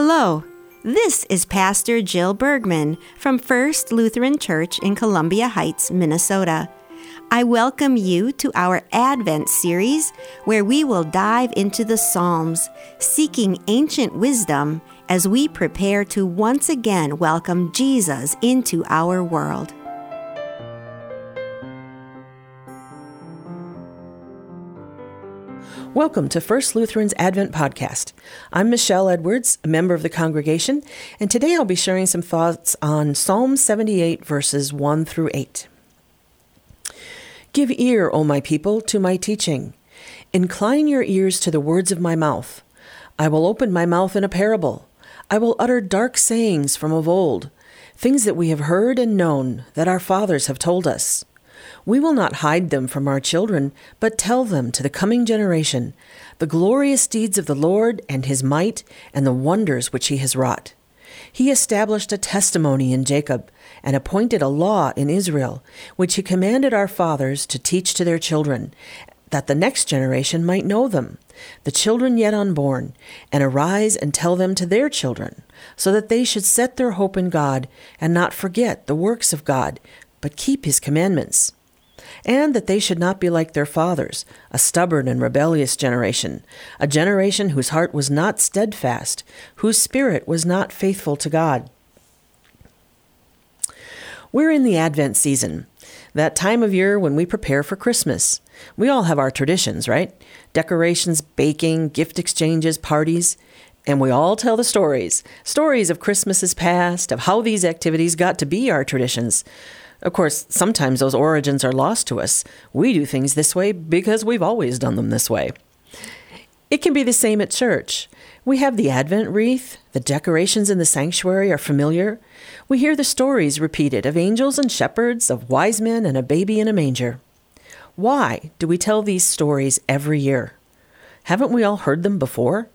Hello, this is Pastor Jill Bergman from First Lutheran Church in Columbia Heights, Minnesota. I welcome you to our Advent series where we will dive into the Psalms, seeking ancient wisdom as we prepare to once again welcome Jesus into our world. Welcome to First Lutheran's Advent Podcast. I'm Michelle Edwards, a member of the congregation, and today I'll be sharing some thoughts on Psalm 78, verses 1 through 8. Give ear, O my people, to my teaching. Incline your ears to the words of my mouth. I will open my mouth in a parable. I will utter dark sayings from of old, things that we have heard and known, that our fathers have told us. We will not hide them from our children, but tell them to the coming generation the glorious deeds of the Lord and his might and the wonders which he has wrought. He established a testimony in Jacob and appointed a law in Israel, which he commanded our fathers to teach to their children, that the next generation might know them, the children yet unborn, and arise and tell them to their children, so that they should set their hope in God and not forget the works of God, but keep his commandments and that they should not be like their fathers, a stubborn and rebellious generation, a generation whose heart was not steadfast, whose spirit was not faithful to God. We're in the Advent season, that time of year when we prepare for Christmas. We all have our traditions, right? Decorations, baking, gift exchanges, parties. And we all tell the stories stories of Christmases past, of how these activities got to be our traditions. Of course, sometimes those origins are lost to us. We do things this way because we've always done them this way. It can be the same at church. We have the Advent wreath, the decorations in the sanctuary are familiar. We hear the stories repeated of angels and shepherds, of wise men and a baby in a manger. Why do we tell these stories every year? Haven't we all heard them before?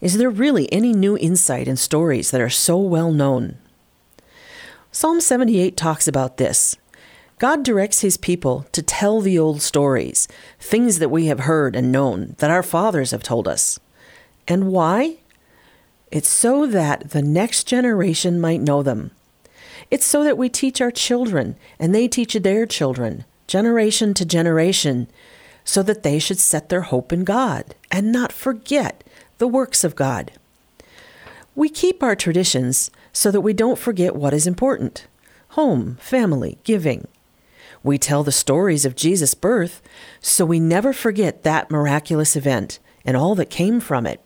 Is there really any new insight in stories that are so well known? Psalm 78 talks about this. God directs his people to tell the old stories, things that we have heard and known, that our fathers have told us. And why? It's so that the next generation might know them. It's so that we teach our children and they teach their children, generation to generation, so that they should set their hope in God and not forget the works of God. We keep our traditions so that we don't forget what is important home, family, giving. We tell the stories of Jesus' birth so we never forget that miraculous event and all that came from it.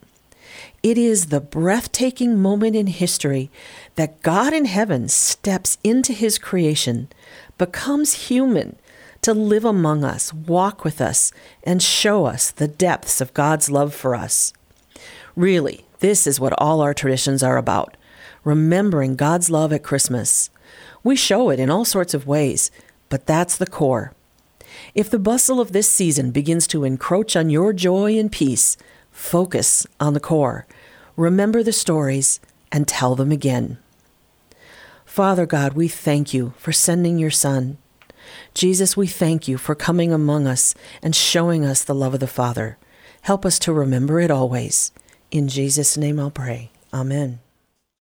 It is the breathtaking moment in history that God in heaven steps into his creation, becomes human to live among us, walk with us, and show us the depths of God's love for us. Really, this is what all our traditions are about remembering God's love at Christmas. We show it in all sorts of ways, but that's the core. If the bustle of this season begins to encroach on your joy and peace, focus on the core. Remember the stories and tell them again. Father God, we thank you for sending your Son. Jesus, we thank you for coming among us and showing us the love of the Father. Help us to remember it always. In Jesus' name I'll pray. Amen.